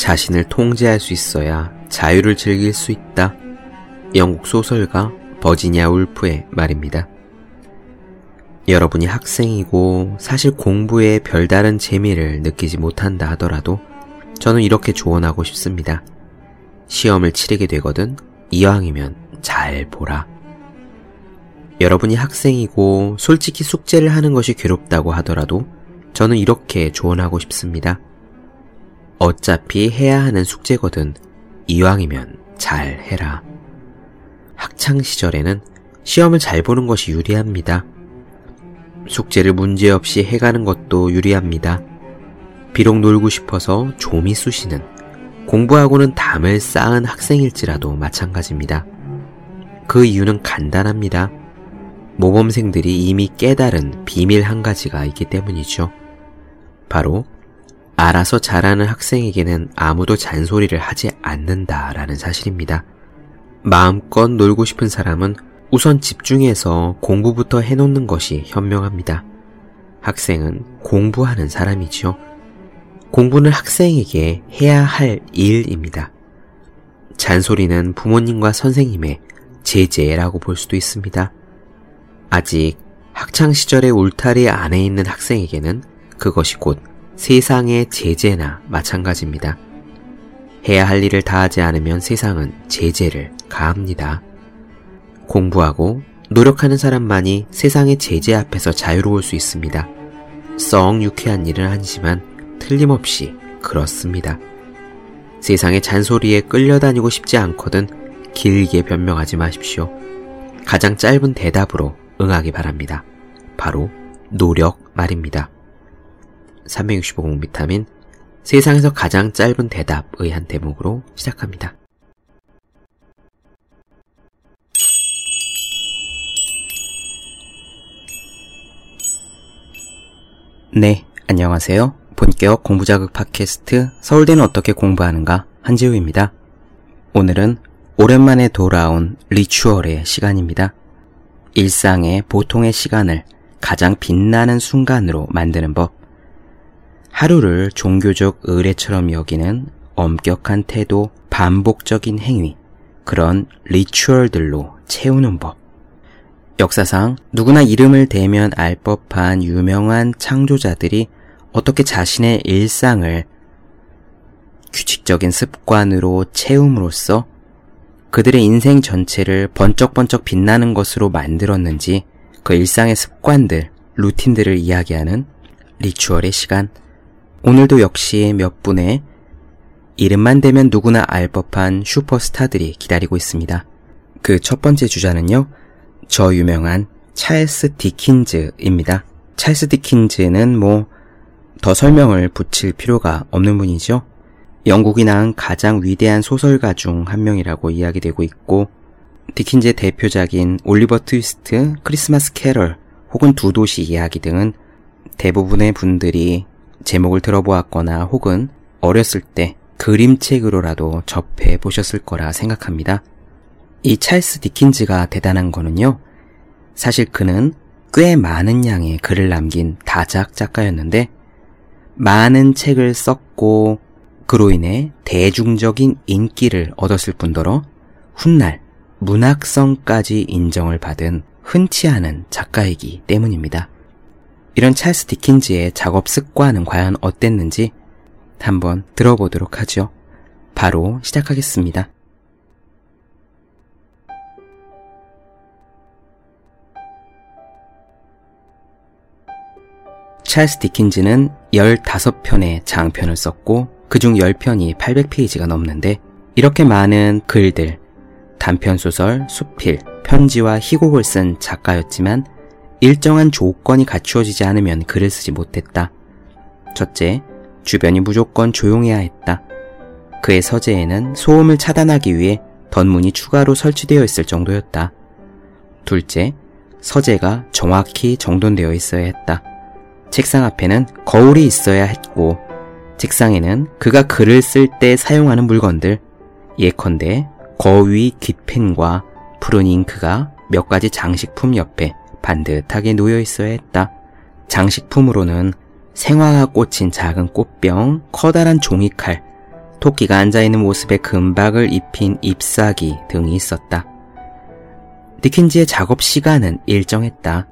자신을 통제할 수 있어야 자유를 즐길 수 있다. 영국 소설가 버지니아 울프의 말입니다. 여러분이 학생이고 사실 공부에 별다른 재미를 느끼지 못한다 하더라도 저는 이렇게 조언하고 싶습니다. 시험을 치르게 되거든 이왕이면 잘 보라. 여러분이 학생이고 솔직히 숙제를 하는 것이 괴롭다고 하더라도 저는 이렇게 조언하고 싶습니다. 어차피 해야 하는 숙제거든 이왕이면 잘 해라. 학창 시절에는 시험을 잘 보는 것이 유리합니다. 숙제를 문제없이 해가는 것도 유리합니다. 비록 놀고 싶어서 좀이 쑤시는 공부하고는 담을 쌓은 학생일지라도 마찬가지입니다. 그 이유는 간단합니다. 모범생들이 이미 깨달은 비밀 한 가지가 있기 때문이죠. 바로 알아서 잘하는 학생에게는 아무도 잔소리를 하지 않는다라는 사실입니다. 마음껏 놀고 싶은 사람은 우선 집중해서 공부부터 해놓는 것이 현명합니다. 학생은 공부하는 사람이지요. 공부는 학생에게 해야 할 일입니다. 잔소리는 부모님과 선생님의 제재라고 볼 수도 있습니다. 아직 학창 시절의 울타리 안에 있는 학생에게는 그것이 곧 세상의 제재나 마찬가지입니다. 해야 할 일을 다하지 않으면 세상은 제재를 가합니다. 공부하고 노력하는 사람만이 세상의 제재 앞에서 자유로울 수 있습니다. 썩 유쾌한 일은 아니지만 틀림없이 그렇습니다. 세상의 잔소리에 끌려다니고 싶지 않거든 길게 변명하지 마십시오. 가장 짧은 대답으로 응하기 바랍니다. 바로 노력 말입니다. 365공 비타민 세상에서 가장 짧은 대답의 한 대목으로 시작합니다. 네, 안녕하세요. 본격 공부자극 팟캐스트 서울대는 어떻게 공부하는가 한지우입니다. 오늘은 오랜만에 돌아온 리추얼의 시간입니다. 일상의 보통의 시간을 가장 빛나는 순간으로 만드는 법. 하루를 종교적 의례처럼 여기는 엄격한 태도, 반복적인 행위, 그런 리추얼들로 채우는 법. 역사상 누구나 이름을 대면 알 법한 유명한 창조자들이 어떻게 자신의 일상을 규칙적인 습관으로 채움으로써 그들의 인생 전체를 번쩍번쩍 빛나는 것으로 만들었는지 그 일상의 습관들, 루틴들을 이야기하는 리추얼의 시간. 오늘도 역시 몇 분의 이름만 대면 누구나 알 법한 슈퍼스타들이 기다리고 있습니다. 그 첫 번째 주자는요, 저 유명한 찰스 디킨즈입니다. 찰스 디킨즈는 뭐, 더 설명을 붙일 필요가 없는 분이죠. 영국이 낳은 가장 위대한 소설가 중 한 명이라고 이야기되고 있고, 디킨즈의 대표작인 올리버 트위스트, 크리스마스 캐럴, 혹은 두 도시 이야기 등은 대부분의 분들이 제목을 들어보았거나 혹은 어렸을 때 그림책으로라도 접해 보셨을 거라 생각합니다. 이 찰스 디킨즈가 대단한 거는요, 사실 그는 꽤 많은 양의 글을 남긴 다작 작가였는데, 많은 책을 썼고, 그로 인해 대중적인 인기를 얻었을 뿐더러 훗날 문학성까지 인정을 받은 흔치 않은 작가이기 때문입니다. 이런 찰스 디킨즈의 작업 습관은 과연 어땠는지 한번 들어보도록 하죠. 바로 시작하겠습니다. 찰스 디킨즈는 15편의 장편을 썼고 그중 10편이 800페이지가 넘는데 이렇게 많은 글들, 단편소설, 수필, 편지와 희곡을 쓴 작가였지만 일정한 조건이 갖추어지지 않으면 글을 쓰지 못했다. 첫째, 주변이 무조건 조용해야 했다. 그의 서재에는 소음을 차단하기 위해 덧문이 추가로 설치되어 있을 정도였다. 둘째, 서재가 정확히 정돈되어 있어야 했다. 책상 앞에는 거울이 있어야 했고, 책상에는 그가 글을 쓸 때 사용하는 물건들, 예컨대 거위 귓펜과 푸른 잉크가 몇 가지 장식품 옆에 반듯하게 놓여 있어야 했다. 장식품으로는 생화가 꽂힌 작은 꽃병, 커다란 종이칼, 토끼가 앉아있는 모습에 금박을 입힌 잎사귀 등이 있었다. 디킨즈의 작업 시간은 일정했다.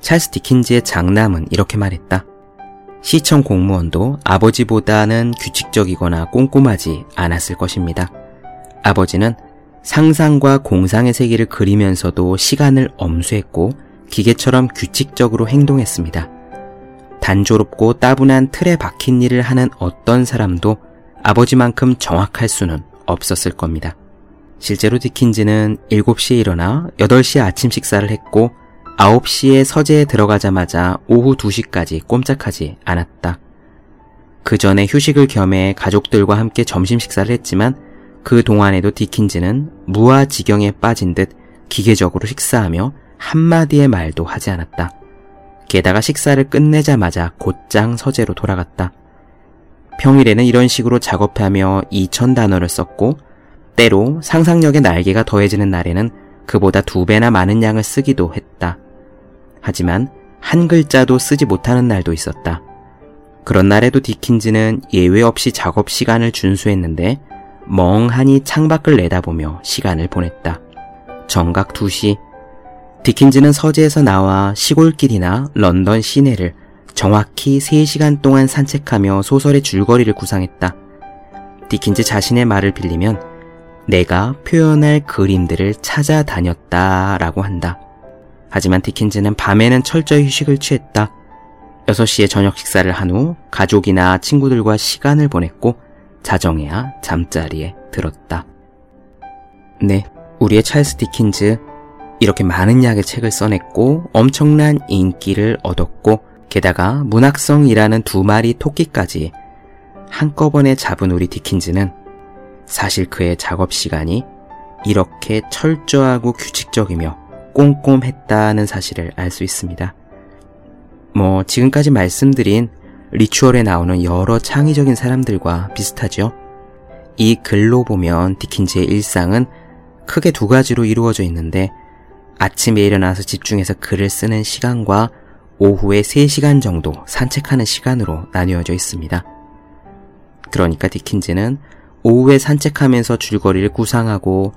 찰스 디킨즈의 장남은 이렇게 말했다. 시청 공무원도 아버지보다는 규칙적이거나 꼼꼼하지 않았을 것입니다. 아버지는 상상과 공상의 세계를 그리면서도 시간을 엄수했고 기계처럼 규칙적으로 행동했습니다. 단조롭고 따분한 틀에 박힌 일을 하는 어떤 사람도 아버지만큼 정확할 수는 없었을 겁니다. 실제로 디킨즈는 7시에 일어나 8시에 아침 식사를 했고 9시에 서재에 들어가자마자 오후 2시까지 꼼짝하지 않았다. 그 전에 휴식을 겸해 가족들과 함께 점심 식사를 했지만 그 동안에도 디킨즈는 무아 지경에 빠진 듯 기계적으로 식사하며 한마디의 말도 하지 않았다. 게다가 식사를 끝내자마자 곧장 서재로 돌아갔다. 평일에는 이런 식으로 작업하며 2천 단어를 썼고 때로 상상력의 날개가 더해지는 날에는 그보다 두 배나 많은 양을 쓰기도 했다. 하지만 한 글자도 쓰지 못하는 날도 있었다. 그런 날에도 디킨즈는 예외 없이 작업 시간을 준수했는데 멍하니 창밖을 내다보며 시간을 보냈다. 정각 2시 디킨즈는 서재에서 나와 시골길이나 런던 시내를 정확히 3시간 동안 산책하며 소설의 줄거리를 구상했다. 디킨즈 자신의 말을 빌리면 내가 표현할 그림들을 찾아다녔다 라고 한다. 하지만 디킨즈는 밤에는 철저히 휴식을 취했다. 6시에 저녁 식사를 한 후 가족이나 친구들과 시간을 보냈고 자정에야 잠자리에 들었다. 네, 우리의 찰스 디킨즈 이렇게 많은 약의 책을 써냈고 엄청난 인기를 얻었고 게다가 문학성이라는 두 마리 토끼까지 한꺼번에 잡은 우리 디킨즈는 사실 그의 작업 시간이 이렇게 철저하고 규칙적이며 꼼꼼했다는 사실을 알 수 있습니다. 뭐, 지금까지 말씀드린 리추얼에 나오는 여러 창의적인 사람들과 비슷하죠? 이 글로 보면 디킨즈의 일상은 크게 두 가지로 이루어져 있는데 아침에 일어나서 집중해서 글을 쓰는 시간과 오후에 3시간 정도 산책하는 시간으로 나뉘어져 있습니다. 그러니까 디킨즈는 오후에 산책하면서 줄거리를 구상하고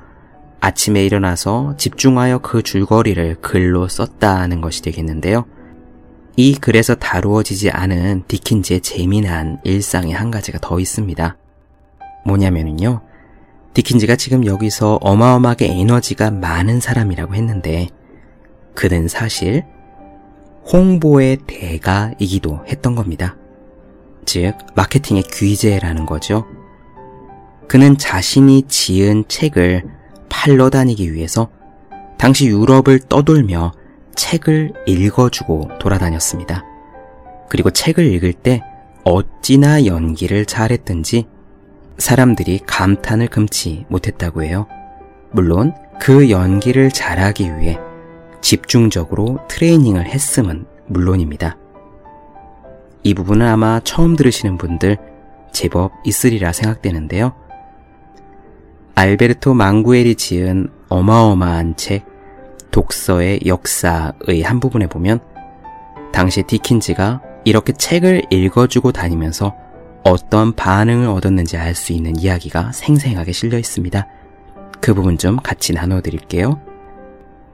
아침에 일어나서 집중하여 그 줄거리를 글로 썼다는 것이 되겠는데요. 이 글에서 다루어지지 않은 디킨즈의 재미난 일상의 한 가지가 더 있습니다. 뭐냐면요. 디킨즈가 지금 여기서 어마어마하게 에너지가 많은 사람이라고 했는데 그는 사실 홍보의 대가이기도 했던 겁니다. 즉, 마케팅의 귀재라는 거죠. 그는 자신이 지은 책을 팔러 다니기 위해서 당시 유럽을 떠돌며 책을 읽어주고 돌아다녔습니다. 그리고 책을 읽을 때 어찌나 연기를 잘했든지 사람들이 감탄을 금치 못했다고 해요. 물론 그 연기를 잘하기 위해 집중적으로 트레이닝을 했음은 물론입니다. 이 부분은 아마 처음 들으시는 분들 제법 있으리라 생각되는데요. 알베르토 망구엘이 지은 어마어마한 책 독서의 역사의 한 부분에 보면 당시 디킨즈가 이렇게 책을 읽어주고 다니면서 어떤 반응을 얻었는지 알 수 있는 이야기가 생생하게 실려 있습니다. 그 부분 좀 같이 나눠 드릴게요.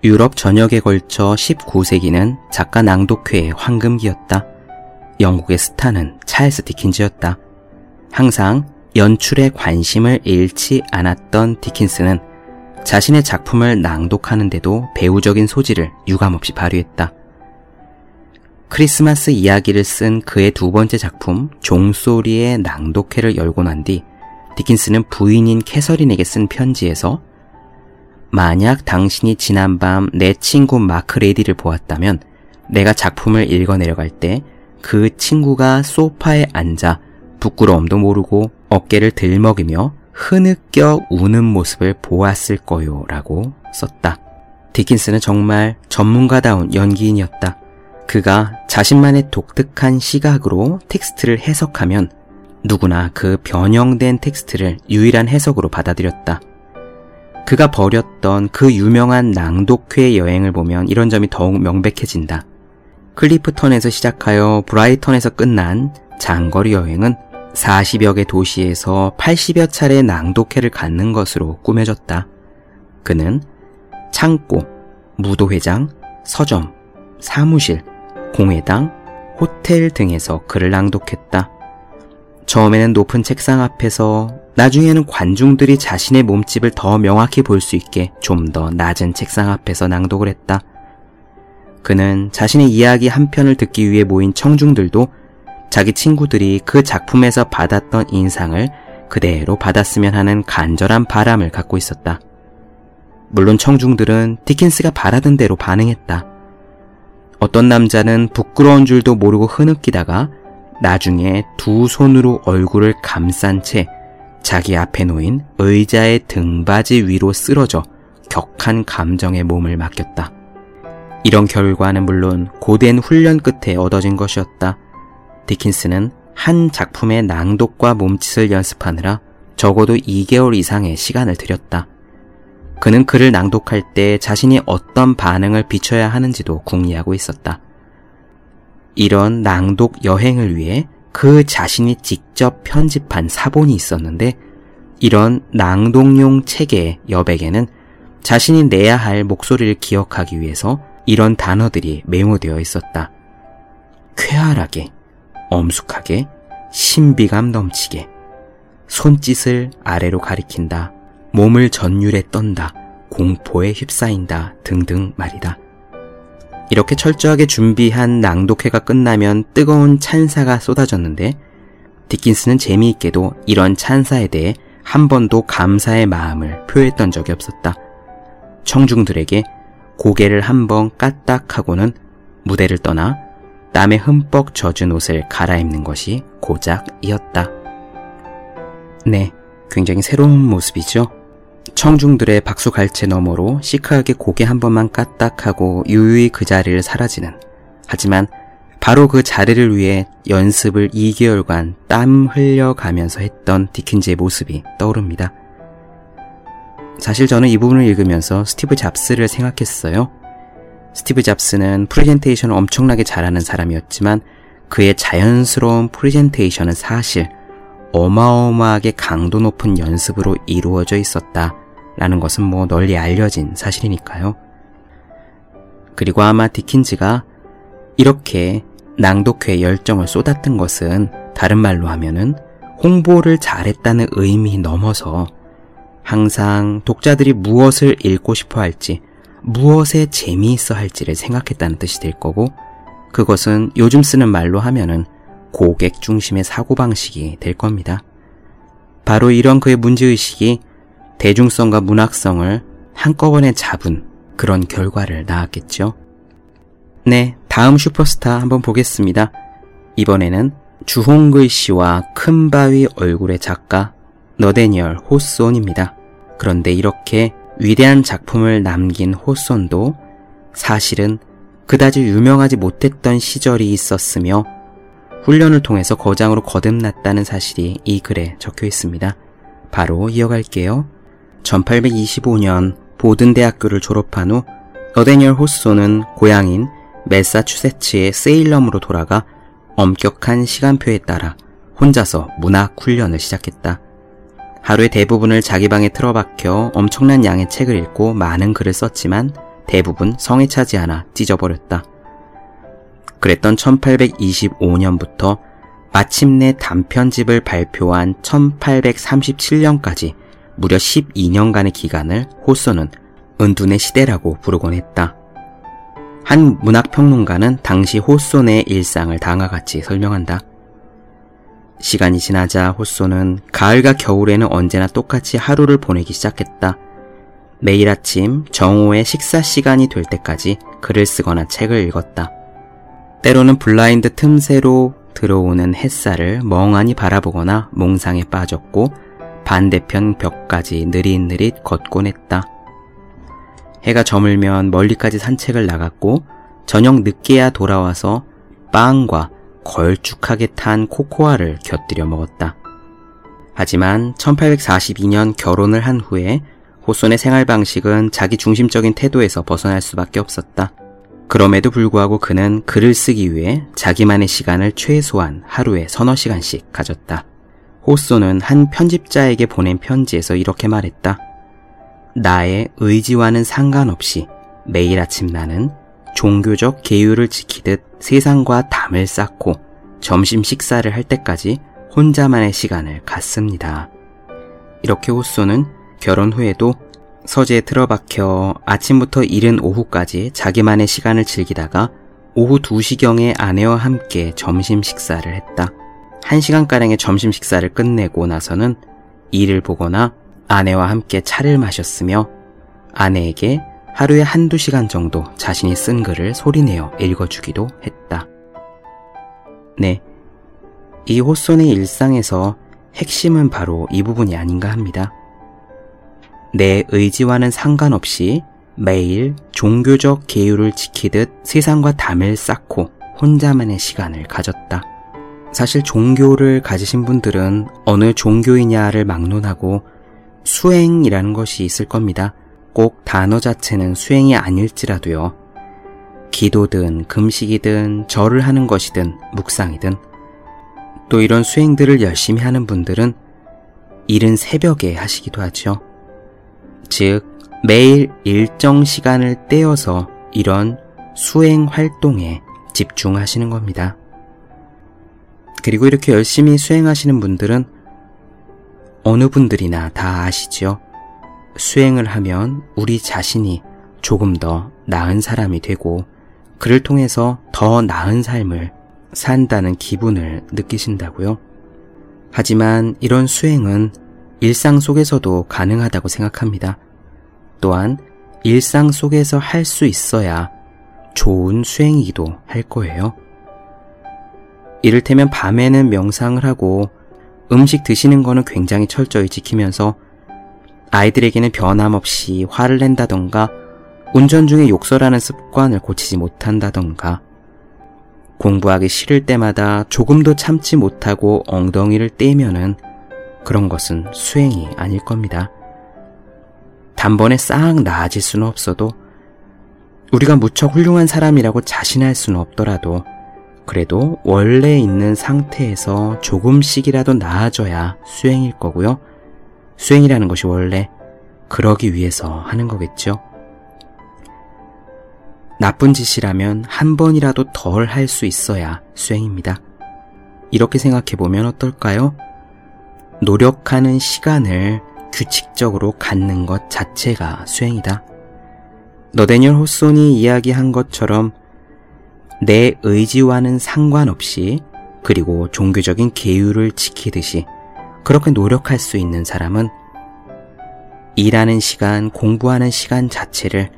유럽 전역에 걸쳐 19세기는 작가 낭독회의 황금기였다. 영국의 스타는 찰스 디킨즈였다. 항상 연출에 관심을 잃지 않았던 디킨스는 자신의 작품을 낭독하는데도 배우적인 소질을 유감없이 발휘했다. 크리스마스 이야기를 쓴 그의 두 번째 작품 종소리의 낭독회를 열고 난 뒤 디킨스는 부인인 캐서린에게 쓴 편지에서 만약 당신이 지난밤 내 친구 매크레디를 보았다면 내가 작품을 읽어 내려갈 때 그 친구가 소파에 앉아 부끄러움도 모르고 어깨를 들먹이며 흐느껴 우는 모습을 보았을 거요 라고 썼다. 디킨스는 정말 전문가다운 연기인이었다. 그가 자신만의 독특한 시각으로 텍스트를 해석하면 누구나 그 변형된 텍스트를 유일한 해석으로 받아들였다. 그가 벌였던 그 유명한 낭독회 여행을 보면 이런 점이 더욱 명백해진다. 클리프턴에서 시작하여 브라이턴에서 끝난 장거리 여행은 40여 개 도시에서 80여 차례 낭독회를 갖는 것으로 꾸며졌다. 그는 창고, 무도회장, 서점, 사무실, 공회당, 호텔 등에서 글을 낭독했다. 처음에는 높은 책상 앞에서 나중에는 관중들이 자신의 몸집을 더 명확히 볼 수 있게 좀 더 낮은 책상 앞에서 낭독을 했다. 그는 자신의 이야기 한 편을 듣기 위해 모인 청중들도 자기 친구들이 그 작품에서 받았던 인상을 그대로 받았으면 하는 간절한 바람을 갖고 있었다. 물론 청중들은 디킨스가 바라던 대로 반응했다. 어떤 남자는 부끄러운 줄도 모르고 흐느끼다가 나중에 두 손으로 얼굴을 감싼 채 자기 앞에 놓인 의자의 등받이 위로 쓰러져 격한 감정에 몸을 맡겼다. 이런 결과는 물론 고된 훈련 끝에 얻어진 것이었다. 디킨스는 한 작품의 낭독과 몸짓을 연습하느라 적어도 2개월 이상의 시간을 들였다. 그는 글을 낭독할 때 자신이 어떤 반응을 비춰야 하는지도 궁리하고 있었다. 이런 낭독 여행을 위해 그 자신이 직접 편집한 사본이 있었는데 이런 낭독용 책의 여백에는 자신이 내야 할 목소리를 기억하기 위해서 이런 단어들이 메모되어 있었다. 쾌활하게, 엄숙하게, 신비감 넘치게, 손짓을 아래로 가리킨다. 몸을 전율에 떤다, 공포에 휩싸인다 등등 말이다. 이렇게 철저하게 준비한 낭독회가 끝나면 뜨거운 찬사가 쏟아졌는데 디킨스는 재미있게도 이런 찬사에 대해 한 번도 감사의 마음을 표했던 적이 없었다. 청중들에게 고개를 한 번 까딱하고는 무대를 떠나 땀에 흠뻑 젖은 옷을 갈아입는 것이 고작이었다. 네, 굉장히 새로운 모습이죠. 청중들의 박수 갈채 너머로 시크하게 고개 한 번만 까딱하고 유유히 그 자리를 사라지는 하지만 바로 그 자리를 위해 연습을 2개월간 땀 흘려가면서 했던 디킨즈의 모습이 떠오릅니다. 사실 저는 이 부분을 읽으면서 스티브 잡스를 생각했어요. 스티브 잡스는 프레젠테이션을 엄청나게 잘하는 사람이었지만 그의 자연스러운 프레젠테이션은 사실 어마어마하게 강도 높은 연습으로 이루어져 있었다. 라는 것은 뭐 널리 알려진 사실이니까요. 그리고 아마 디킨즈가 이렇게 낭독회 열정을 쏟았던 것은 다른 말로 하면은 홍보를 잘했다는 의미 넘어서 항상 독자들이 무엇을 읽고 싶어 할지, 무엇에 재미있어 할지를 생각했다는 뜻이 될 거고, 그것은 요즘 쓰는 말로 하면은 고객 중심의 사고방식이 될 겁니다. 바로 이런 그의 문제의식이 대중성과 문학성을 한꺼번에 잡은 그런 결과를 낳았겠죠. 네, 다음 슈퍼스타 한번 보겠습니다. 이번에는 주홍글 씨와 큰 바위 얼굴의 작가 너데니얼 호손입니다. 그런데 이렇게 위대한 작품을 남긴 호손도 사실은 그다지 유명하지 못했던 시절이 있었으며 훈련을 통해서 거장으로 거듭났다는 사실이 이 글에 적혀 있습니다. 바로 이어갈게요. 1825년 보든 대학교를 졸업한 후 너데니얼 호소는 고향인 메사추세츠의 세일럼으로 돌아가 엄격한 시간표에 따라 혼자서 문학 훈련을 시작했다. 하루의 대부분을 자기 방에 틀어박혀 엄청난 양의 책을 읽고 많은 글을 썼지만 대부분 성에 차지 않아 찢어버렸다. 그랬던 1825년부터 마침내 단편집을 발표한 1837년까지 무려 12년간의 기간을 호소는 은둔의 시대라고 부르곤 했다. 한 문학평론가는 당시 호손의 일상을 다음과 같이 설명한다. 시간이 지나자 호소는 가을과 겨울에는 언제나 똑같이 하루를 보내기 시작했다. 매일 아침 정오의 식사 시간이 될 때까지 글을 쓰거나 책을 읽었다. 때로는 블라인드 틈새로 들어오는 햇살을 멍하니 바라보거나 몽상에 빠졌고 반대편 벽까지 느릿느릿 걷곤 했다. 해가 저물면 멀리까지 산책을 나갔고 저녁 늦게야 돌아와서 빵과 걸쭉하게 탄 코코아를 곁들여 먹었다. 하지만 1842년 결혼을 한 후에 호손의 생활 방식은 자기 중심적인 태도에서 벗어날 수밖에 없었다. 그럼에도 불구하고 그는 글을 쓰기 위해 자기만의 시간을 최소한 하루에 서너 시간씩 가졌다. 호소는 한 편집자에게 보낸 편지에서 이렇게 말했다. 나의 의지와는 상관없이 매일 아침 나는 종교적 계율을 지키듯 세상과 담을 쌓고 점심 식사를 할 때까지 혼자만의 시간을 갖습니다. 이렇게 호소는 결혼 후에도 서재에 틀어박혀 아침부터 이른 오후까지 자기만의 시간을 즐기다가 오후 2시경에 아내와 함께 점심 식사를 했다. 1시간가량의 점심 식사를 끝내고 나서는 일을 보거나 아내와 함께 차를 마셨으며 아내에게 하루에 한두 시간 정도 자신이 쓴 글을 소리내어 읽어주기도 했다. 네. 이 호손의 일상에서 핵심은 바로 이 부분이 아닌가 합니다. 내 의지와는 상관없이 매일 종교적 계율을 지키듯 세상과 담을 쌓고 혼자만의 시간을 가졌다. 사실 종교를 가지신 분들은 어느 종교이냐를 막론하고 수행이라는 것이 있을 겁니다. 꼭 단어 자체는 수행이 아닐지라도요. 기도든 금식이든 절을 하는 것이든 묵상이든 또 이런 수행들을 열심히 하는 분들은 이른 새벽에 하시기도 하죠. 즉, 매일 일정 시간을 떼어서 이런 수행 활동에 집중하시는 겁니다. 그리고 이렇게 열심히 수행하시는 분들은 어느 분들이나 다 아시죠? 수행을 하면 우리 자신이 조금 더 나은 사람이 되고 그를 통해서 더 나은 삶을 산다는 기분을 느끼신다고요? 하지만 이런 수행은 일상 속에서도 가능하다고 생각합니다. 또한 일상 속에서 할 수 있어야 좋은 수행이기도 할 거예요. 이를테면 밤에는 명상을 하고 음식 드시는 거는 굉장히 철저히 지키면서 아이들에게는 변함없이 화를 낸다던가 운전 중에 욕설하는 습관을 고치지 못한다던가 공부하기 싫을 때마다 조금도 참지 못하고 엉덩이를 떼면은 그런 것은 수행이 아닐 겁니다. 단번에 싹 나아질 수는 없어도 우리가 무척 훌륭한 사람이라고 자신할 수는 없더라도 그래도 원래 있는 상태에서 조금씩이라도 나아져야 수행일 거고요. 수행이라는 것이 원래 그러기 위해서 하는 거겠죠. 나쁜 짓이라면 한 번이라도 덜 할 수 있어야 수행입니다. 이렇게 생각해 보면 어떨까요? 노력하는 시간을 규칙적으로 갖는 것 자체가 수행이다. 너데니얼 호손이 이야기한 것처럼 내 의지와는 상관없이 그리고 종교적인 계율을 지키듯이 그렇게 노력할 수 있는 사람은 일하는 시간, 공부하는 시간 자체를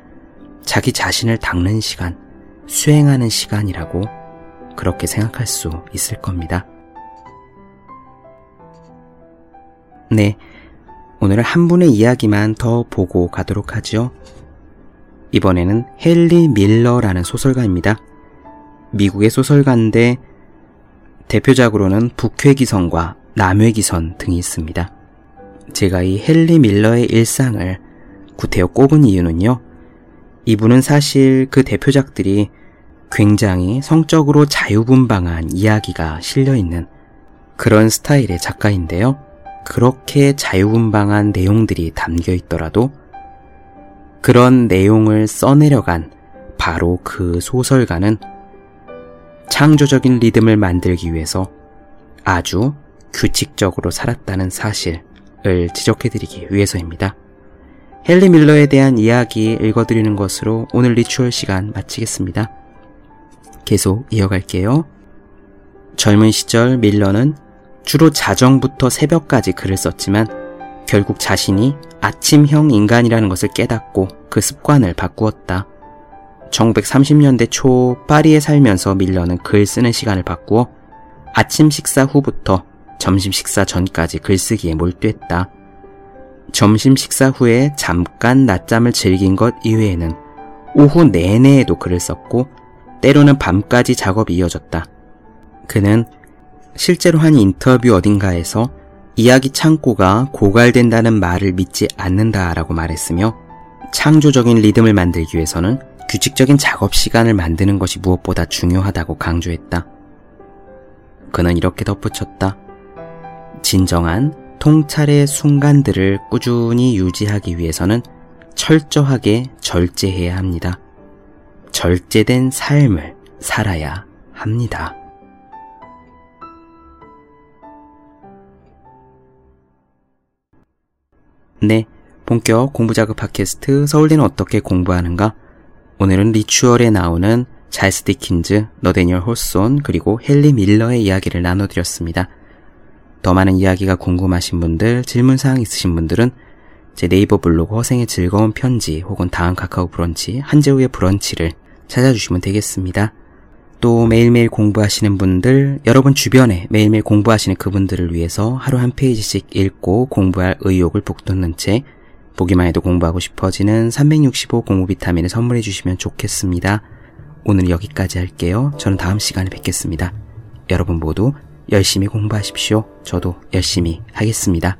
자기 자신을 닦는 시간, 수행하는 시간이라고 그렇게 생각할 수 있을 겁니다. 네. 오늘은 한 분의 이야기만 더 보고 가도록 하죠. 이번에는 헨리 밀러라는 소설가입니다. 미국의 소설가인데 대표작으로는 북회기선과 남회기선 등이 있습니다. 제가 이 헨리 밀러의 일상을 구태여 꼽은 이유는요. 이분은 사실 그 대표작들이 굉장히 성적으로 자유분방한 이야기가 실려있는 그런 스타일의 작가인데요. 그렇게 자유분방한 내용들이 담겨 있더라도 그런 내용을 써내려간 바로 그 소설가는 창조적인 리듬을 만들기 위해서 아주 규칙적으로 살았다는 사실을 지적해드리기 위해서입니다. 헨리 밀러에 대한 이야기 읽어드리는 것으로 오늘 리추얼 시간 마치겠습니다. 계속 이어갈게요. 젊은 시절 밀러는 주로 자정부터 새벽까지 글을 썼지만 결국 자신이 아침형 인간이라는 것을 깨닫고 그 습관을 바꾸었다. 1930년대 초 파리에 살면서 밀러는 글 쓰는 시간을 바꾸어 아침 식사 후부터 점심 식사 전까지 글쓰기에 몰두했다. 점심 식사 후에 잠깐 낮잠을 즐긴 것 이외에는 오후 내내에도 글을 썼고 때로는 밤까지 작업이 이어졌다. 그는 실제로 한 인터뷰 어딘가에서 이야기 창고가 고갈된다는 말을 믿지 않는다라고 말했으며 창조적인 리듬을 만들기 위해서는 규칙적인 작업 시간을 만드는 것이 무엇보다 중요하다고 강조했다. 그는 이렇게 덧붙였다. 진정한 통찰의 순간들을 꾸준히 유지하기 위해서는 철저하게 절제해야 합니다. 절제된 삶을 살아야 합니다. 네, 본격 공부자극 팟캐스트 서울대는 어떻게 공부하는가? 오늘은 리추얼에 나오는 찰스 디킨즈, 너대니얼 호손, 그리고 헨리 밀러의 이야기를 나눠드렸습니다. 더 많은 이야기가 궁금하신 분들, 질문사항 있으신 분들은 제 네이버 블로그 허생의 즐거운 편지 혹은 다음 카카오 브런치, 한재우의 브런치를 찾아주시면 되겠습니다. 또 매일매일 공부하시는 분들, 여러분 주변에 매일매일 공부하시는 그분들을 위해서 하루 한 페이지씩 읽고 공부할 의욕을 북돋는 책, 보기만 해도 공부하고 싶어지는 365 공부 비타민을 선물해 주시면 좋겠습니다. 오늘 여기까지 할게요. 저는 다음 시간에 뵙겠습니다. 여러분 모두 열심히 공부하십시오. 저도 열심히 하겠습니다.